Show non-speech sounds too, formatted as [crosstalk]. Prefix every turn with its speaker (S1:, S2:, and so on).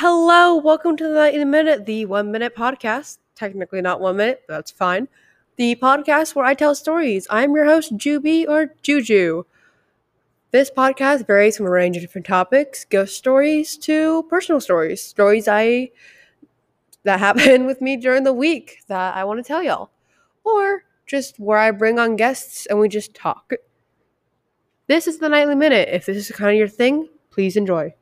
S1: Hello, welcome to the Nightly Minute, the one minute podcast. Technically not one minute, that's fine. The podcast where I tell stories. I'm your host, Juby or Juju. This podcast varies from a range of different topics, ghost stories to personal stories, stories I that [laughs] happen with me during the week that I want to tell y'all, or just where I bring on guests and we just talk. This is the Nightly Minute. If this is kind of your thing, please enjoy.